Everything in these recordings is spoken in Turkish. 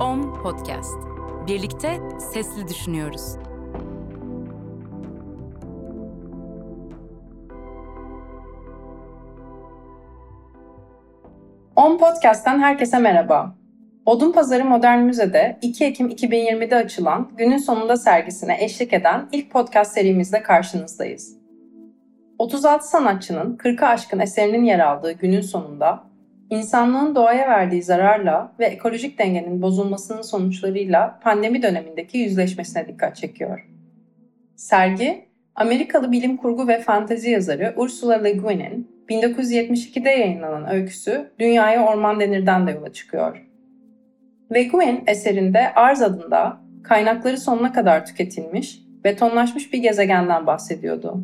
Om Podcast. Birlikte sesli düşünüyoruz. On Podcast'ten herkese merhaba. Odun Pazarı Modern Müze'de 2 Ekim 2020'de açılan Günün Sonunda sergisine eşlik eden ilk podcast serimizde karşınızdayız. 36 sanatçının 40'a aşkın eserinin yer aldığı günün sonunda insanlığın doğaya verdiği zararla ve ekolojik dengenin bozulmasının sonuçlarıyla pandemi dönemindeki yüzleşmesine dikkat çekiyor. Sergi, Amerikalı bilim kurgu ve fantezi yazarı Ursula Le Guin'in 1972'de yayınlanan öyküsü Dünyaya Orman Denir'den de yola çıkıyor. Le Guin eserinde Arz adında kaynakları sonuna kadar tüketilmiş, betonlaşmış bir gezegenden bahsediyordu.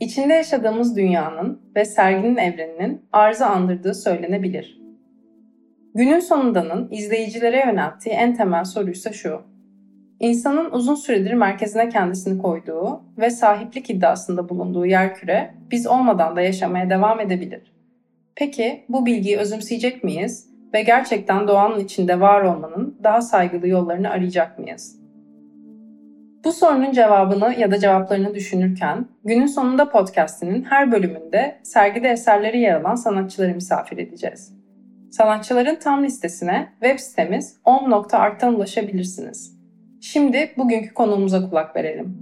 İçinde yaşadığımız dünyanın ve serginin evreninin arzı andırdığı söylenebilir. Günün sonundanın izleyicilere yönelttiği en temel soruysa şu. İnsanın uzun süredir merkezine kendisini koyduğu ve sahiplik iddiasında bulunduğu yerküre biz olmadan da yaşamaya devam edebilir. Peki bu bilgiyi özümseyecek miyiz ve gerçekten doğanın içinde var olmanın daha saygılı yollarını arayacak mıyız? Bu sorunun cevabını ya da cevaplarını düşünürken günün sonunda podcast'inin her bölümünde sergide eserleri yer alan sanatçıları misafir edeceğiz. Sanatçıların tam listesine web sitemiz om.art'tan ulaşabilirsiniz. Şimdi bugünkü konuğumuza kulak verelim.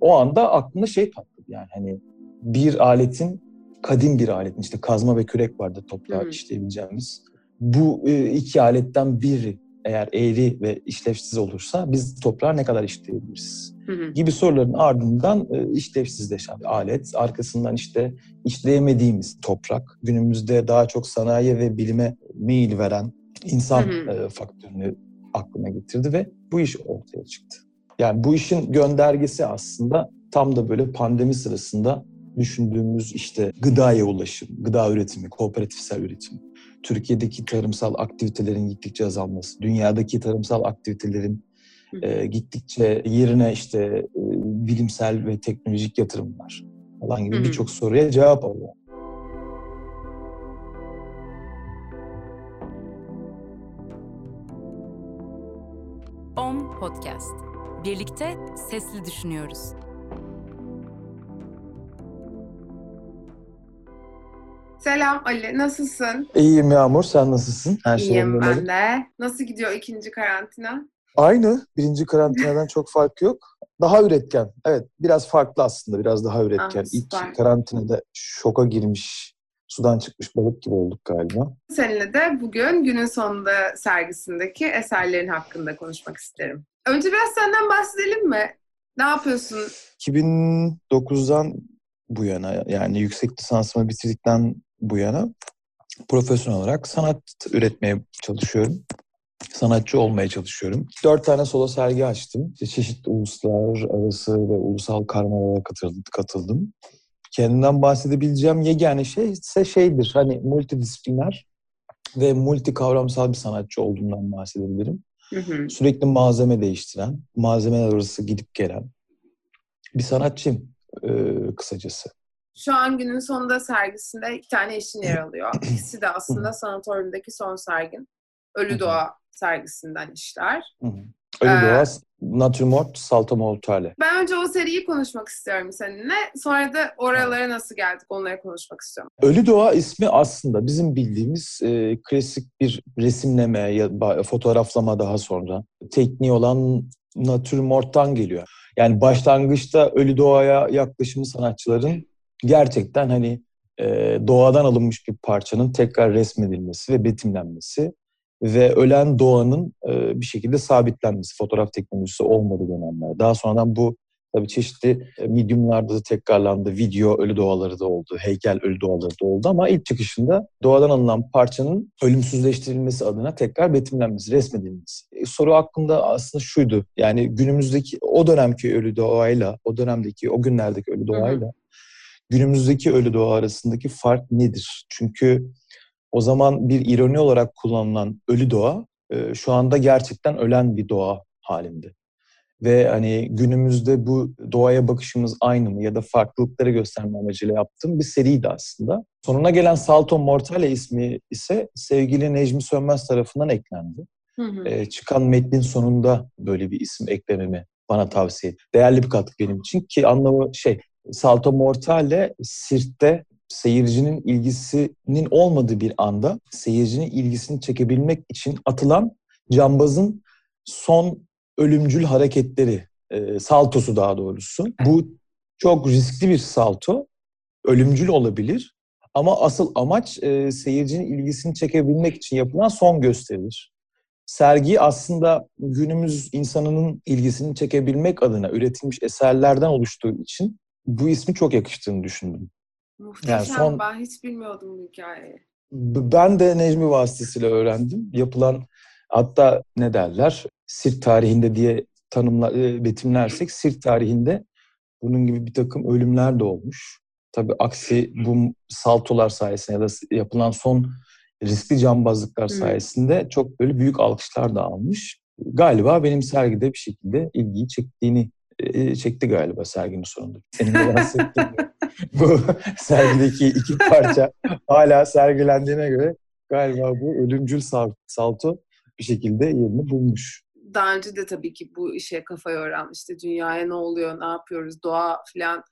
O anda aklımda şey patladı yani hani bir aletin kadim bir aletin işte kazma ve kürek vardı toprağı işleyebileceğimiz. Bu e, iki aletten biri eğer eğri ve işlevsiz olursa biz toprağı ne kadar işleyebiliriz? Hı hı. gibi soruların ardından e, işlevsizleşen alet. Arkasından işte işleyemediğimiz toprak. Günümüzde daha çok sanayi ve bilime meyil veren insan hı hı. E, faktörünü aklına getirdi ve bu iş ortaya çıktı. Yani bu işin göndergesi aslında tam da böyle pandemi sırasında düşündüğümüz işte gıdaya ulaşım, gıda üretimi, kooperatifsel üretim, Türkiye'deki tarımsal aktivitelerin gittikçe azalması, dünyadaki tarımsal aktivitelerin e, gittikçe yerine işte e, bilimsel ve teknolojik yatırımlar falan gibi birçok soruya cevap alıyor. Om Podcast. Birlikte sesli düşünüyoruz. Selam Ali, nasılsın? İyiyim Yağmur, sen nasılsın? Her şey İyiyim ben de. Nasıl gidiyor ikinci karantina? Aynı, birinci karantinadan çok fark yok. Daha üretken, evet biraz farklı aslında, biraz daha üretken. Ah, İlk karantinada şoka girmiş, sudan çıkmış balık gibi olduk galiba. Seninle de bugün günün sonunda sergisindeki eserlerin hakkında konuşmak isterim. Önce biraz senden bahsedelim mi? Ne yapıyorsun? 2009'dan bu yana yani yüksek lisansımı bitirdikten bu yana profesyonel olarak sanat üretmeye çalışıyorum. Sanatçı olmaya çalışıyorum. Dört tane solo sergi açtım. Çeşitli uluslar arası ve ulusal karmalara katıldım. Kendimden bahsedebileceğim yegane şey ise şeydir. Hani multidisipliner ve multi kavramsal bir sanatçı olduğumdan bahsedebilirim. Hı hı. Sürekli malzeme değiştiren, malzemeler arası gidip gelen bir sanatçıyım e, kısacası. Şu an günün sonunda sergisinde iki tane işin yer alıyor. İkisi de aslında sanatoryumdaki son sergin. Ölü Doğa sergisinden işler. Ölü ee, Doğa, Natürmort, Salto Mortale. Ben önce o seriyi konuşmak istiyorum seninle. Sonra da oralara nasıl geldik onları konuşmak istiyorum. Ölü Doğa ismi aslında bizim bildiğimiz e, klasik bir resimleme ya fotoğraflama daha sonra tekniği olan Natürmort'tan geliyor. Yani başlangıçta Ölü Doğa'ya yaklaşımı sanatçıların gerçekten hani e, doğadan alınmış bir parçanın tekrar resmedilmesi ve betimlenmesi ve ölen doğanın e, bir şekilde sabitlenmesi, fotoğraf teknolojisi olmadığı dönemler. Daha sonradan bu tabii çeşitli e, mediumlarda da tekrarlandı. Video ölü doğaları da oldu, heykel ölü doğaları da oldu ama ilk çıkışında doğadan alınan parçanın ölümsüzleştirilmesi adına tekrar betimlenmesi, resmedilmesi. E, soru hakkında aslında şuydu. Yani günümüzdeki o dönemki ölü doğayla, o dönemdeki, o günlerdeki ölü doğayla günümüzdeki ölü doğa arasındaki fark nedir? Çünkü o zaman bir ironi olarak kullanılan ölü doğa e, şu anda gerçekten ölen bir doğa halinde. Ve hani günümüzde bu doğaya bakışımız aynı mı ya da farklılıkları gösterme amacıyla yaptığım bir seriydi aslında. Sonuna gelen Salto Mortale ismi ise sevgili Necmi Sönmez tarafından eklendi. Hı hı. e, çıkan metnin sonunda böyle bir isim eklememi bana tavsiye etti. Değerli bir katkı benim için ki anlamı şey Salto Mortale Sirt'te seyircinin ilgisinin olmadığı bir anda seyircinin ilgisini çekebilmek için atılan cambazın son ölümcül hareketleri, e, saltosu daha doğrusu. Bu çok riskli bir salto, ölümcül olabilir ama asıl amaç e, seyircinin ilgisini çekebilmek için yapılan son gösteridir. Sergi aslında günümüz insanının ilgisini çekebilmek adına üretilmiş eserlerden oluştuğu için bu ismi çok yakıştığını düşündüm. Muhteşem. Yani son- Ben hiç bilmiyordum bu hikayeyi. Ben de Necmi vasıtasıyla öğrendim. Yapılan hatta ne derler? Sirk tarihinde diye tanımla, e, betimlersek sirk tarihinde bunun gibi bir takım ölümler de olmuş. Tabii aksi bu saltolar sayesinde ya da yapılan son riskli cambazlıklar Hı. sayesinde çok böyle büyük alkışlar da almış. Galiba benim sergide bir şekilde ilgiyi çektiğini çekti galiba serginin sonunda. Senin de bahsettiğin bu sergideki iki parça hala sergilendiğine göre galiba bu ölümcül sal- salto bir şekilde yerini bulmuş. Daha önce de tabii ki bu işe kafa yoran işte dünyaya ne oluyor, ne yapıyoruz, doğa falan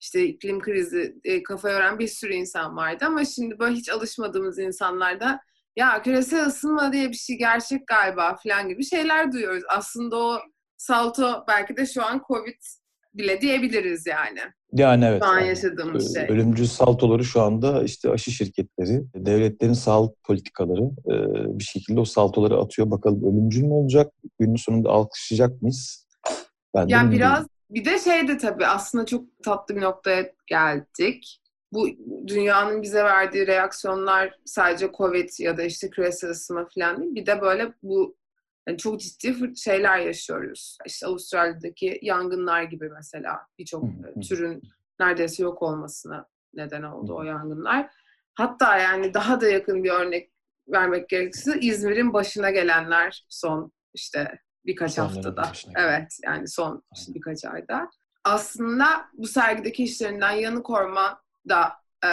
işte iklim krizi e, kafa yoran bir sürü insan vardı ama şimdi böyle hiç alışmadığımız insanlarda ya küresel ısınma diye bir şey gerçek galiba falan gibi şeyler duyuyoruz. Aslında o salto belki de şu an Covid bile diyebiliriz yani. Yani evet. Şu an yani, yaşadığımız e, şey. Ölümcül saltoları şu anda işte aşı şirketleri, devletlerin sağlık politikaları e, bir şekilde o saltoları atıyor. Bakalım ölümcül mü olacak? Günün sonunda alkışlayacak mıyız? Ben de Ya emin biraz bir de şey de tabii aslında çok tatlı bir noktaya geldik. Bu dünyanın bize verdiği reaksiyonlar sadece Covid ya da işte küresel ısınma falan değil. Bir de böyle bu yani çok ciddi şeyler yaşıyoruz. İşte Avustralya'daki yangınlar gibi mesela birçok türün neredeyse yok olmasına neden oldu o yangınlar. Hatta yani daha da yakın bir örnek vermek gerekirse İzmir'in başına gelenler son işte birkaç Son dönemin haftada. Evet yani son işte birkaç ayda. Aslında bu sergideki işlerinden Yanık Orman da e,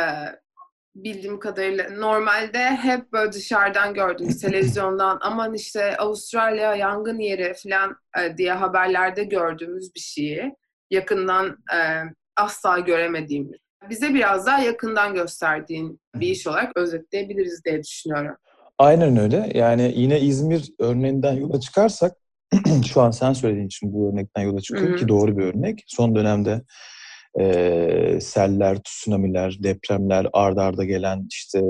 bildiğim kadarıyla normalde hep böyle dışarıdan gördüğümüz televizyondan aman işte Avustralya yangın yeri falan e, diye haberlerde gördüğümüz bir şeyi yakından e, asla göremediğimiz. Bize biraz daha yakından gösterdiğin bir iş olarak özetleyebiliriz diye düşünüyorum. Aynen öyle. Yani yine İzmir örneğinden yola çıkarsak şu an sen söylediğin için bu örnekten yola çıkıyor ki doğru bir örnek. Son dönemde e, seller, tsunamiler, depremler, ardarda arda gelen işte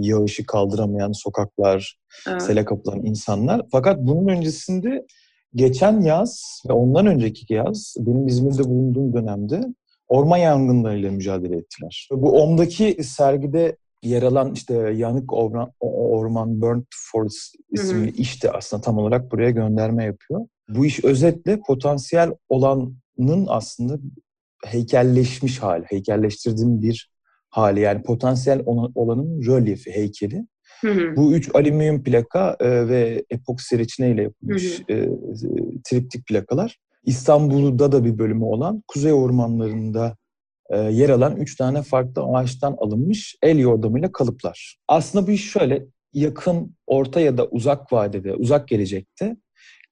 yağışı kaldıramayan sokaklar, Evet. sele kapılan insanlar. Fakat bunun öncesinde geçen yaz ve ondan önceki yaz benim İzmir'de bulunduğum dönemde orman yangınlarıyla mücadele ettiler. Bu OM'daki sergide yer alan işte Yanık Orman, Orman Burnt Forest isimli iş de aslında tam olarak buraya gönderme yapıyor. Bu iş özetle potansiyel olanın aslında heykelleşmiş hali, heykelleştirdiğim bir hali. Yani potansiyel olan- olanın rölyefi, heykeli. Hı hı. Bu üç alüminyum plaka e, ve epoksi reçineyle yapılmış Hı e, e, triptik plakalar. İstanbul'da da bir bölümü olan Kuzey Ormanları'nda e, yer alan üç tane farklı ağaçtan alınmış el yordamıyla kalıplar. Aslında bu iş şöyle yakın, orta ya da uzak vadede, uzak gelecekte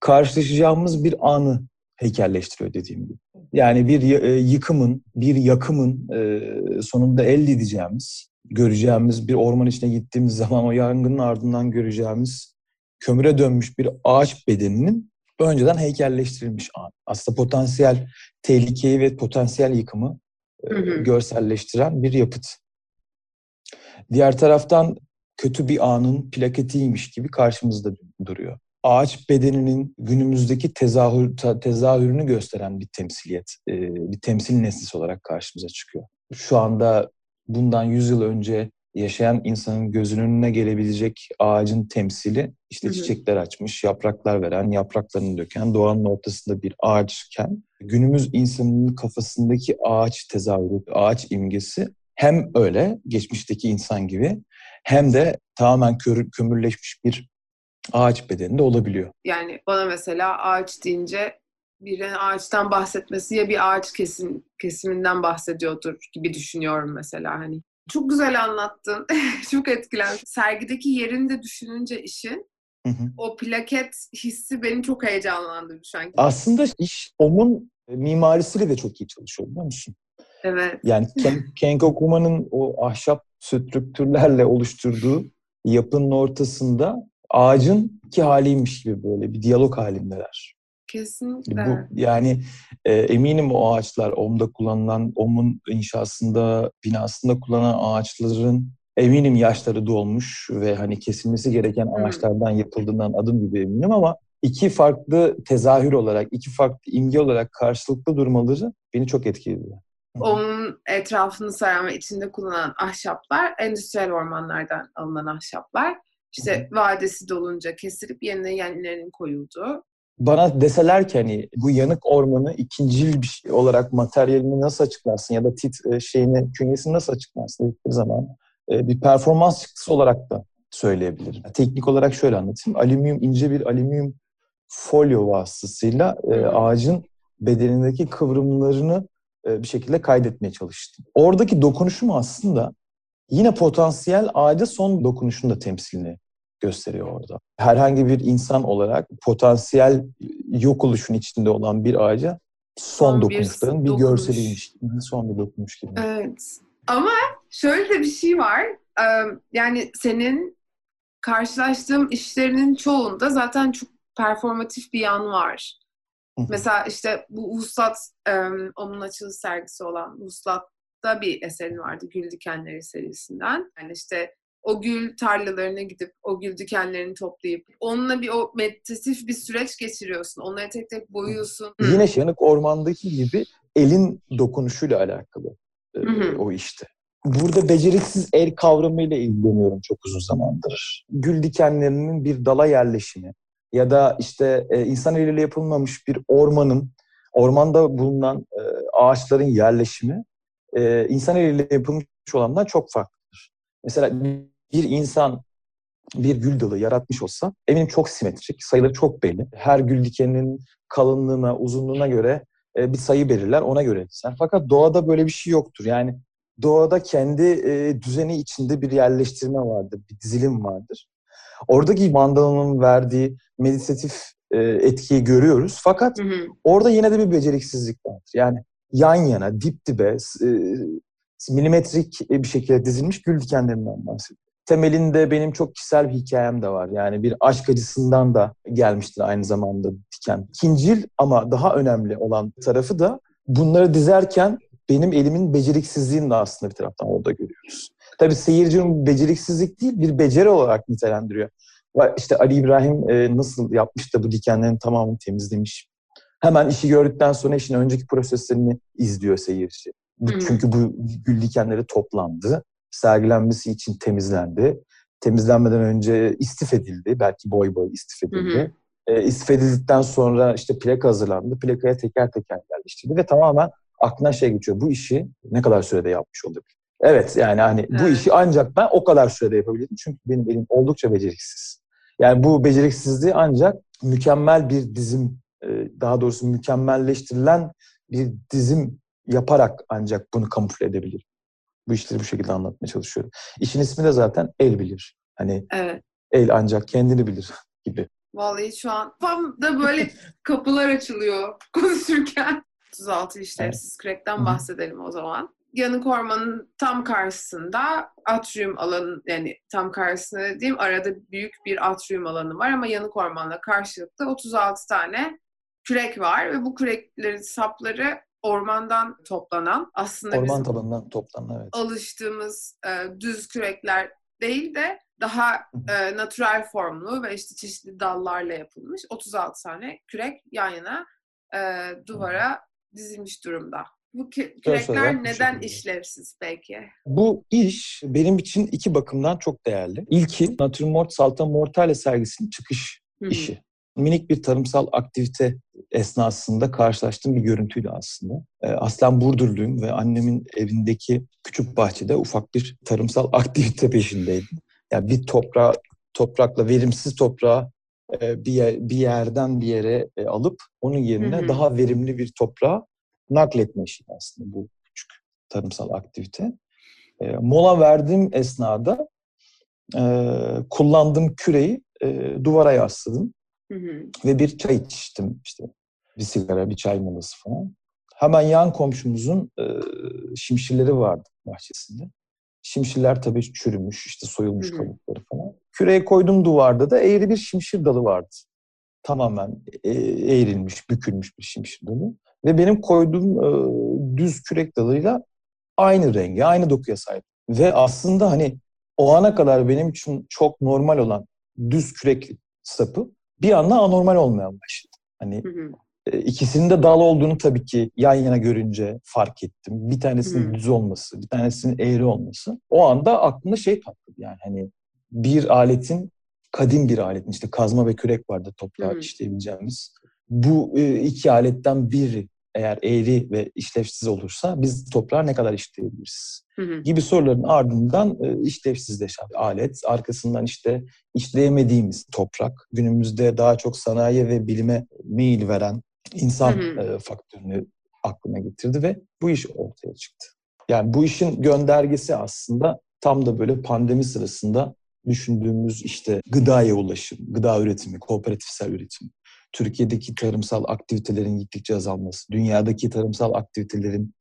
karşılaşacağımız bir anı heykelleştiriyor dediğim gibi. Yani bir e, yıkımın, bir yakımın e, sonunda elde edeceğimiz, göreceğimiz bir orman içine gittiğimiz zaman o yangının ardından göreceğimiz kömüre dönmüş bir ağaç bedeninin önceden heykelleştirilmiş. Aslında potansiyel tehlikeyi ve potansiyel yıkımı e, Hı hı. görselleştiren bir yapıt. Diğer taraftan kötü bir anın plaketiymiş gibi karşımızda duruyor. Ağaç bedeninin günümüzdeki tezahür, te- tezahürünü gösteren bir temsiliyet, e, bir temsil nesnesi olarak karşımıza çıkıyor. Şu anda bundan 100 yıl önce yaşayan insanın gözünün önüne gelebilecek ağacın temsili işte Hı hı. çiçekler açmış, yapraklar veren, yapraklarını döken, doğanın ortasında bir ağaçken günümüz insanının kafasındaki ağaç tezahürü, ağaç imgesi hem öyle geçmişteki insan gibi hem de tamamen kömürleşmiş bir ağaç bedeninde olabiliyor. Yani bana mesela ağaç deyince birinin ağaçtan bahsetmesi ya bir ağaç kesim, kesiminden bahsediyordur gibi düşünüyorum mesela hani. Çok güzel anlattın. Çok etkilendim. Sergideki yerini de düşününce işin Hı hı. O plaket hissi beni çok heyecanlandırdı şu an. Aslında iş OM'un mimarisiyle de çok iyi çalışıyor biliyor musun? Evet. Yani Ken, Kenko Kuma'nın o ahşap strüktürlerle oluşturduğu yapının ortasında ağacın iki haliymiş gibi böyle bir diyalog halindeler. Kesinlikle. Bu, yani e, eminim o ağaçlar OM'da kullanılan, OM'un inşasında, binasında kullanılan ağaçların eminim yaşları dolmuş ve hani kesilmesi gereken Hı. ağaçlardan yapıldığından adım gibi eminim ama iki farklı tezahür olarak, iki farklı imge olarak karşılıklı durmaları beni çok etkiledi. Onun etrafını saran ve içinde kullanılan ahşaplar endüstriyel ormanlardan alınan ahşaplar. İşte vadesi dolunca kesilip yerine yenilerinin koyulduğu. Bana deseler ki hani bu yanık ormanı ikincil bir şey olarak materyalini nasıl açıklarsın ya da tit e, şeyini, künyesini nasıl açıklarsın dedikleri zaman e, bir performans çıktısı olarak da söyleyebilirim. Teknik olarak şöyle anlatayım. Alüminyum, ince bir alüminyum folyo vasıtasıyla e, ağacın bedenindeki kıvrımlarını bir şekilde kaydetmeye çalıştım. Oradaki dokunuşum aslında yine potansiyel ağaca son dokunuşun da temsilini gösteriyor orada. Herhangi bir insan olarak potansiyel yok oluşun içinde olan bir ağaca son, Son bir dokunuşların bir, dokunuş. görseliymiş. Son bir dokunuş gibi. Evet. Ama şöyle de bir şey var. Yani senin karşılaştığım işlerinin çoğunda zaten çok performatif bir yan var. Mesela işte bu Vuslat, onun açılış sergisi olan Vuslat'ta bir eserin vardı Gül Dikenleri serisinden. Yani işte o gül tarlalarına gidip o gül dikenlerini toplayıp onunla bir o meditatif bir süreç geçiriyorsun. Onları tek tek boyuyorsun. Yine yanık ormandaki gibi elin dokunuşuyla alakalı e, o işte. Burada beceriksiz el kavramıyla ilgileniyorum çok uzun zamandır. Gül dikenlerinin bir dala yerleşimi ya da işte e, insan eliyle yapılmamış bir ormanın, ormanda bulunan e, ağaçların yerleşimi e, insan eliyle yapılmış olandan çok farklıdır. Mesela bir insan bir gül dalı yaratmış olsa eminim çok simetrik, sayıları çok belli. Her gül dikeninin kalınlığına, uzunluğuna göre e, bir sayı belirler, ona göre sen. Fakat doğada böyle bir şey yoktur. Yani doğada kendi e, düzeni içinde bir yerleştirme vardır, bir dizilim vardır. Oradaki mandalanın verdiği meditatif e, etkiyi görüyoruz. Fakat Hı hı. orada yine de bir beceriksizlik vardır. Yani yan yana, dip dibe, e, milimetrik bir şekilde dizilmiş gül dikenlerinden bahsediyorum. Temelinde benim çok kişisel bir hikayem de var. Yani bir aşk acısından da gelmiştir aynı zamanda diken. İkincil ama daha önemli olan tarafı da bunları dizerken benim elimin beceriksizliğini de aslında bir taraftan orada görüyoruz. Tabii seyircinin beceriksizlik değil, bir beceri olarak nitelendiriyor. İşte Ali İbrahim e, nasıl yapmış da bu dikenlerin tamamını temizlemiş. Hemen işi gördükten sonra işin önceki proseslerini izliyor seyirci. Bu- Hı. Çünkü bu gül dikenleri toplandı, sergilenmesi için temizlendi. Temizlenmeden önce istif edildi, belki boy boy istif edildi. E, istif edildikten sonra işte plaka hazırlandı, plakaya teker teker yerleştirildi ve tamamen aklına şey geçiyor. Bu işi ne kadar sürede yapmış olabilir? Evet yani hani bu Evet. işi ancak ben o kadar sürede yapabilirim. Çünkü benim elim oldukça beceriksiz. Yani bu beceriksizliği ancak mükemmel bir dizim, daha doğrusu mükemmelleştirilen bir dizim yaparak ancak bunu kamufle edebilirim. Bu işleri bu şekilde anlatmaya çalışıyorum. İşin ismi de zaten el bilir. Hani Evet. el ancak kendini bilir gibi. Vallahi şu an tam da böyle kapılar açılıyor konuşurken. 36 işlevsiz Hı hı. bahsedelim o zaman. Yanık ormanın tam karşısında atrium alanı yani tam karşısında dediğim arada büyük bir atrium alanı var ama yanık ormanla karşılıklı 36 tane kürek var ve bu küreklerin sapları ormandan toplanan aslında Orman tabanından toplanan evet. alıştığımız e, düz kürekler değil de daha e, natural formlu ve işte çeşitli dallarla yapılmış 36 tane kürek yan yana e, duvara dizilmiş durumda. Bu kürekler neden işlevsiz peki? Bu iş benim için iki bakımdan çok değerli. İlki Natürmort Salta Mortale sergisinin çıkış hı. işi. Minik bir tarımsal aktivite esnasında karşılaştığım bir görüntüydü aslında. Ee, aslen Burdurluyum ve annemin evindeki küçük bahçede ufak bir tarımsal aktivite peşindeydim. Yani bir toprağı, toprakla verimsiz toprağı e, bir, yer, bir yerden bir yere e, alıp onun yerine Hı hı. daha verimli bir toprağa nakletme işi aslında bu küçük tarımsal aktivite. E, mola verdiğim esnada kullandığım küreyi duvara yasladım Hı hı. ve bir çay içtim işte. Bir sigara, bir çay molası falan. Hemen yan komşumuzun e, şimşirleri vardı bahçesinde. Şimşirler tabii çürümüş, işte soyulmuş Hı hı. kabukları falan. Küreye koydum duvarda da eğri bir şimşir dalı vardı. Tamamen e, eğrilmiş, bükülmüş bir şimşir dalı. Ve benim koyduğum e, düz kürek dalıyla aynı rengi, aynı dokuya sahip. Ve aslında hani o ana kadar benim için çok normal olan düz kürek sapı bir anda anormal olmaya başladı. Hani Hı hı. e, ikisinin de dal olduğunu tabii ki yan yana görünce fark ettim. Bir tanesinin Hı. düz olması, bir tanesinin eğri olması. O anda aklımda şey patladı yani hani bir aletin, kadim bir aletin işte kazma ve kürek vardı toprağı işleyebileceğimiz. Bu e, iki aletten biri eğer eğri ve işlevsiz olursa biz toprağı ne kadar işleyebiliriz? Hı hı. gibi soruların ardından e, işlevsizleşen alet. Arkasından işte işleyemediğimiz toprak. Günümüzde daha çok sanayi ve bilime meyil veren insan Hı hı. e, faktörünü aklına getirdi ve bu iş ortaya çıktı. Yani bu işin göndergesi aslında tam da böyle pandemi sırasında düşündüğümüz işte gıdaya ulaşım, gıda üretimi, kooperatifsel üretim, Türkiye'deki tarımsal aktivitelerin gittikçe azalması, dünyadaki tarımsal aktivitelerin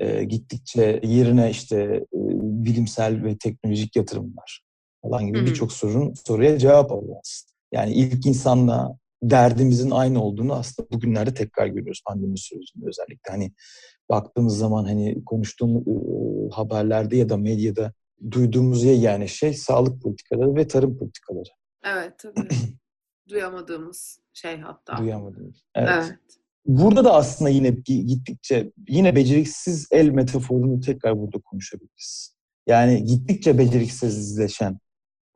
e, gittikçe yerine işte e, bilimsel ve teknolojik yatırımlar falan gibi birçok sorun soruya cevap aslında. Yani ilk insanla derdimizin aynı olduğunu aslında bugünlerde tekrar görüyoruz pandemi sürecinde özellikle. Hani baktığımız zaman hani konuştuğum e, haberlerde ya da medyada duyduğumuz yani şey sağlık politikaları ve tarım politikaları. Evet tabii. Duyamadığımız şey hatta. Duyamadım. Evet. Evet. Burada da aslında yine gi- gittikçe yine beceriksiz el metaforunu tekrar burada konuşabiliriz. Yani gittikçe beceriksizleşen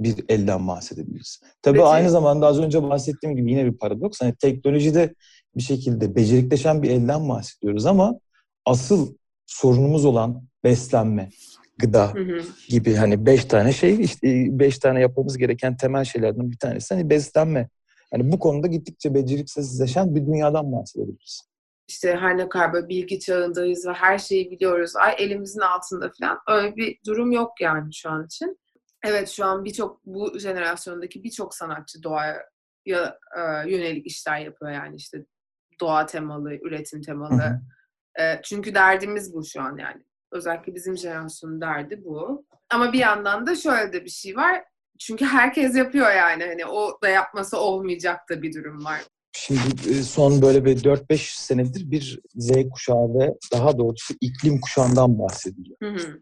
bir elden bahsedebiliriz. Tabii Beceri- aynı zamanda az önce bahsettiğim gibi yine bir paradoks. Hani teknolojide bir şekilde becerikleşen bir elden bahsediyoruz ama asıl sorunumuz olan beslenme, gıda Hı hı. gibi hani beş tane şey işte beş tane yapmamız gereken temel şeylerden bir tanesi hani beslenme. Hani bu konuda gittikçe beceriksizleşen bir dünyadan bahsedebiliriz. işte her ne kadar böyle bilgi çağındayız ve her şeyi biliyoruz. Ay elimizin altında falan. Öyle bir durum yok yani şu an için. Evet şu an birçok bu jenerasyondaki birçok sanatçı doğaya ya, e, yönelik işler yapıyor yani işte doğa temalı, üretim temalı. Hı hı. E, çünkü derdimiz bu şu an yani. Özellikle bizim jenerasyonun derdi bu. Ama bir yandan da şöyle de bir şey var. Çünkü herkes yapıyor yani. Hani o da yapması olmayacak da bir durum var. Şimdi e, son böyle bir 4-5 senedir bir Z kuşağı ve daha doğrusu iklim kuşağından bahsediliyor. Hı hı.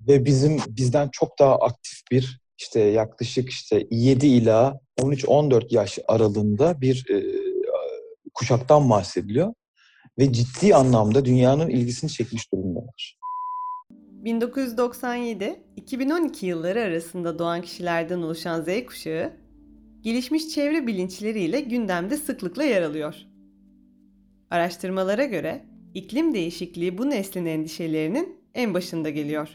Ve bizim bizden çok daha aktif bir işte yaklaşık işte 7 ila 13-14 yaş aralığında bir e, kuşaktan bahsediliyor. Ve ciddi anlamda dünyanın ilgisini çekmiş durumdalar. 1997-2012 yılları arasında doğan kişilerden oluşan Z kuşağı, gelişmiş çevre bilinçleriyle gündemde sıklıkla yer alıyor. Araştırmalara göre iklim değişikliği bu neslin endişelerinin en başında geliyor.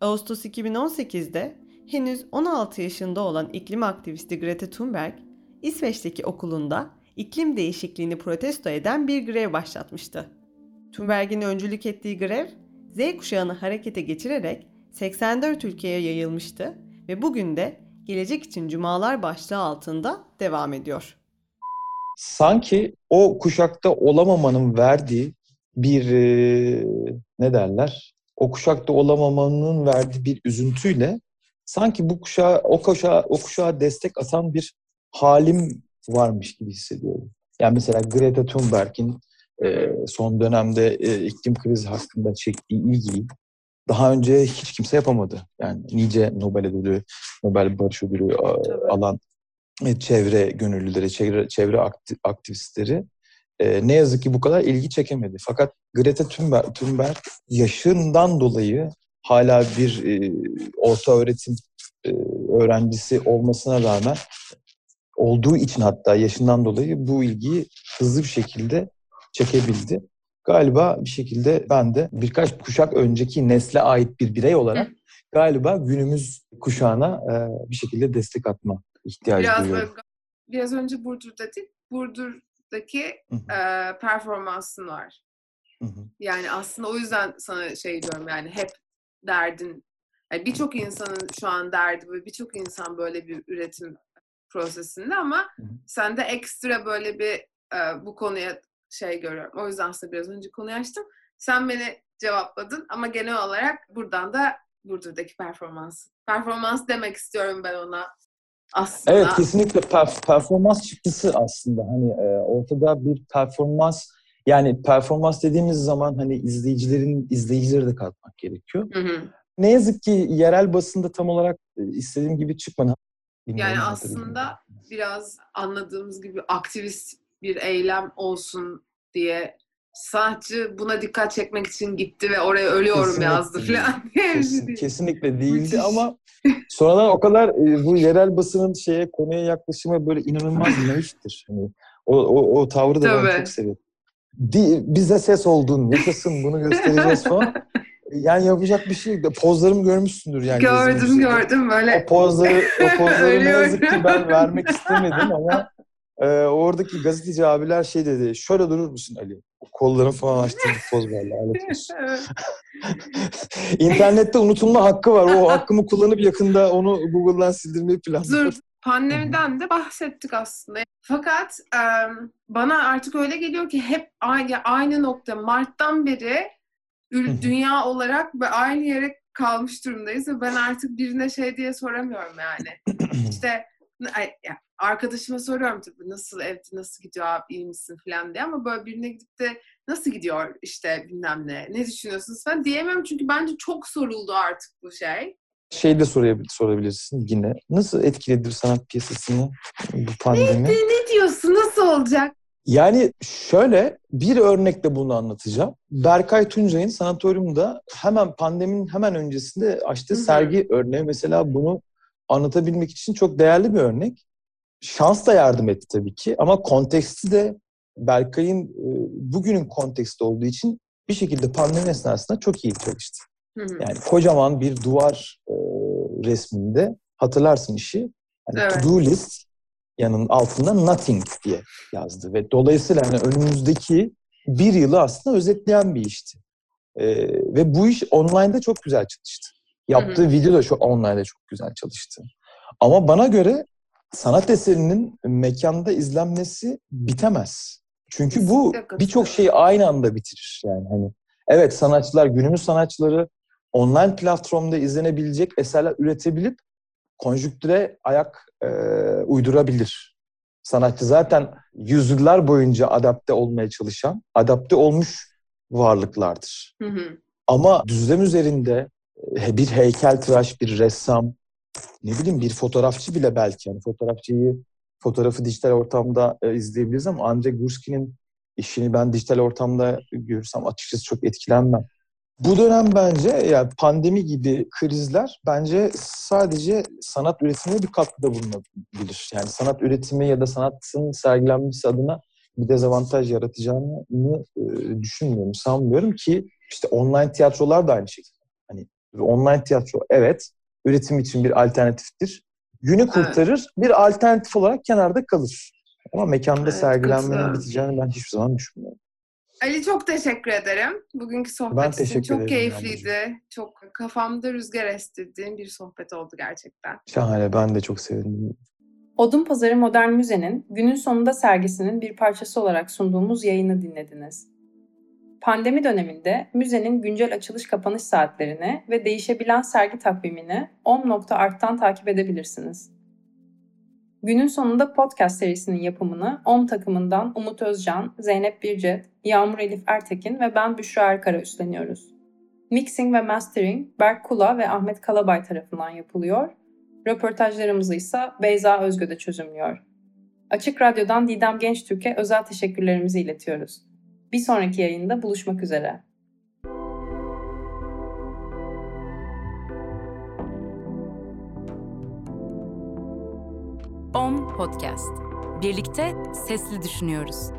Ağustos 2018'de henüz 16 yaşında olan iklim aktivisti Greta Thunberg, İsveç'teki okulunda iklim değişikliğini protesto eden bir grev başlatmıştı. Thunberg'in öncülük ettiği grev, Z kuşağını harekete geçirerek 84 ülkeye yayılmıştı ve bugün de Gelecek için Cumalar başlığı altında devam ediyor. Sanki o kuşakta olamamanın verdiği bir e, ne derler? O kuşakta olamamanın verdiği bir üzüntüyle sanki bu kuşağa o kuşağa o kuşağa destek atan bir halim varmış gibi hissediyorum. Yani mesela Greta Thunberg'in e, son dönemde e, iklim krizi hakkında çektiği ilgiyi daha önce hiç kimse yapamadı. Yani nice Nobel ödülü, Nobel Barış Ödülü Tabii. alan e, çevre gönüllüleri, çevre, çevre akti- aktivistleri e, ne yazık ki bu kadar ilgi çekemedi. Fakat Greta Thunberg, Thunberg yaşından dolayı hala bir e, orta öğretim e, öğrencisi olmasına rağmen olduğu için hatta yaşından dolayı bu ilgiyi hızlı bir şekilde çekebildi. Galiba bir şekilde ben de birkaç kuşak önceki nesle ait bir birey olarak galiba günümüz kuşağına e, bir şekilde destek atma ihtiyacı Biraz böyle, duyuyorum. biraz önce Burdur dedik. Burdur'daki Hı hı, e, performansın var. hı hı. Yani aslında o yüzden sana şey diyorum yani hep derdin yani birçok insanın şu an derdi ve birçok insan böyle bir üretim prosesinde ama Hı hı. sende ekstra böyle bir e, bu konuya şey görüyorum. O yüzden size biraz önce konuyu açtım. Sen beni cevapladın ama genel olarak buradan da Burdur'daki performans. Performans demek istiyorum ben ona aslında. Evet kesinlikle perf- performans çıktısı aslında. Hani e, ortada bir performans yani performans dediğimiz zaman hani izleyicilerin izleyicileri de katmak gerekiyor. Hı hı. Ne yazık ki yerel basında tam olarak e, istediğim gibi çıkmadı. Bilmiyorum Yani aslında biraz anladığımız gibi aktivist bir eylem olsun diye sanatçı buna dikkat çekmek için gitti ve oraya ölüyorum Kesinlikle yazdı falan Kesin- kesinlikle değildi Müthiş. ama sonradan o kadar e, bu yerel basının şeye konuya yaklaşımı böyle inanılmaz naiftir. Hani o, o, o tavrı da ben Tabii. çok seviyorum. Di, bize ses oldun, yaşasın bunu göstereceğiz falan. Yani yapacak bir şey yok. Pozlarımı görmüşsündür yani. Gördüm gördüm böyle. O pozları, o pozları ne yazık ki ben vermek istemedim ama e, oradaki gazeteci abiler şey dedi. Şöyle durur musun Ali? Kollarını falan açtı bir poz. Evet. İnternette unutulma hakkı var. O hakkımı kullanıp yakında onu Google'dan sildirmeyi planlıyorum. Dur, pandemiden de bahsettik aslında. Fakat em, bana artık öyle geliyor ki hep aynı, aynı nokta. Mart'tan beri dünya olarak ve aynı yere kalmış durumdayız ve ben artık birine şey diye soramıyorum yani. İşte ya, arkadaşıma soruyorum tabii nasıl evde nasıl gidiyor abi iyi misin falan diye ama böyle birine gidip de nasıl gidiyor işte bilmem ne ne düşünüyorsunuz falan diyemem çünkü bence çok soruldu artık bu şey. Şey de sorabil- sorabilirsin yine. Nasıl etkiledi sanat piyasasını bu pandemi? Ne, ne diyorsun nasıl olacak? Yani şöyle bir örnekle bunu anlatacağım. Berkay Tuncay'ın sanatoryumda hemen pandeminin hemen öncesinde açtığı Hı hı. sergi örneği mesela bunu anlatabilmek için çok değerli bir örnek. Şans da yardım etti tabii ki ama konteksti de Berkay'ın e, bugünün konteksti olduğu için bir şekilde pandemi esnasında çok iyi çalıştı. Hı hı. Yani kocaman bir duvar e, resminde hatırlarsın işi. Hani Evet. to do list yanın altında nothing diye yazdı ve dolayısıyla hani önümüzdeki bir yılı aslında özetleyen bir işti. E, ve bu iş online'da çok güzel çalıştı. Yaptığı video da çok online'da çok güzel çalıştı. Ama bana göre sanat eserinin mekanda izlenmesi bitemez. Çünkü bu birçok şeyi aynı anda bitirir. Yani hani evet sanatçılar, günümüz sanatçıları online platformda izlenebilecek eserler üretebilip konjüktüre ayak e, uydurabilir. Sanatçı zaten yüzyıllar boyunca adapte olmaya çalışan, adapte olmuş varlıklardır. Hı hı. Ama düzlem üzerinde e, bir heykeltıraş, bir ressam, ne bileyim bir fotoğrafçı bile belki. Yani fotoğrafçıyı, fotoğrafı dijital ortamda e, izleyebiliriz ama Andre Gursky'nin işini ben dijital ortamda görürsem açıkçası çok etkilenmem. Bu dönem bence yani pandemi gibi krizler bence sadece sanat üretimine bir katkıda bulunabilir. Yani sanat üretimi ya da sanatın sergilenmesi adına bir dezavantaj yaratacağını e, düşünmüyorum, sanmıyorum ki işte online tiyatrolar da aynı şekilde. Hani online tiyatro evet üretim için bir alternatiftir. Günü kurtarır, bir alternatif olarak kenarda kalır. Ama mekanda Evet, sergilenmenin katılıyorum. biteceğini ben hiçbir zaman düşünmüyorum. Ali çok teşekkür ederim. Bugünkü sohbet Ben için teşekkür çok ederim keyifliydi. Çok kafamda rüzgar estirdiğim bir sohbet oldu gerçekten. Şahane, ben de çok sevindim. Odun Pazarı Modern Müze'nin günün sonunda sergisinin bir parçası olarak sunduğumuz yayını dinlediniz. Pandemi döneminde müzenin güncel açılış kapanış saatlerini ve değişebilen sergi takvimini om.art'tan takip edebilirsiniz. Günün sonunda podcast serisinin yapımını OM takımından Umut Özcan, Zeynep Bircet, Yağmur Elif Ertekin ve ben Büşra Erkara üstleniyoruz. Mixing ve mastering Berk Kula ve Ahmet Kalabay tarafından yapılıyor Röportajlarımızı ise Beyza Özgö'de çözümlüyor. Açık Radyo'dan Didem Gençtürk'e özel teşekkürlerimizi iletiyoruz. Bir sonraki yayında buluşmak üzere. OM Podcast. Birlikte sesli düşünüyoruz.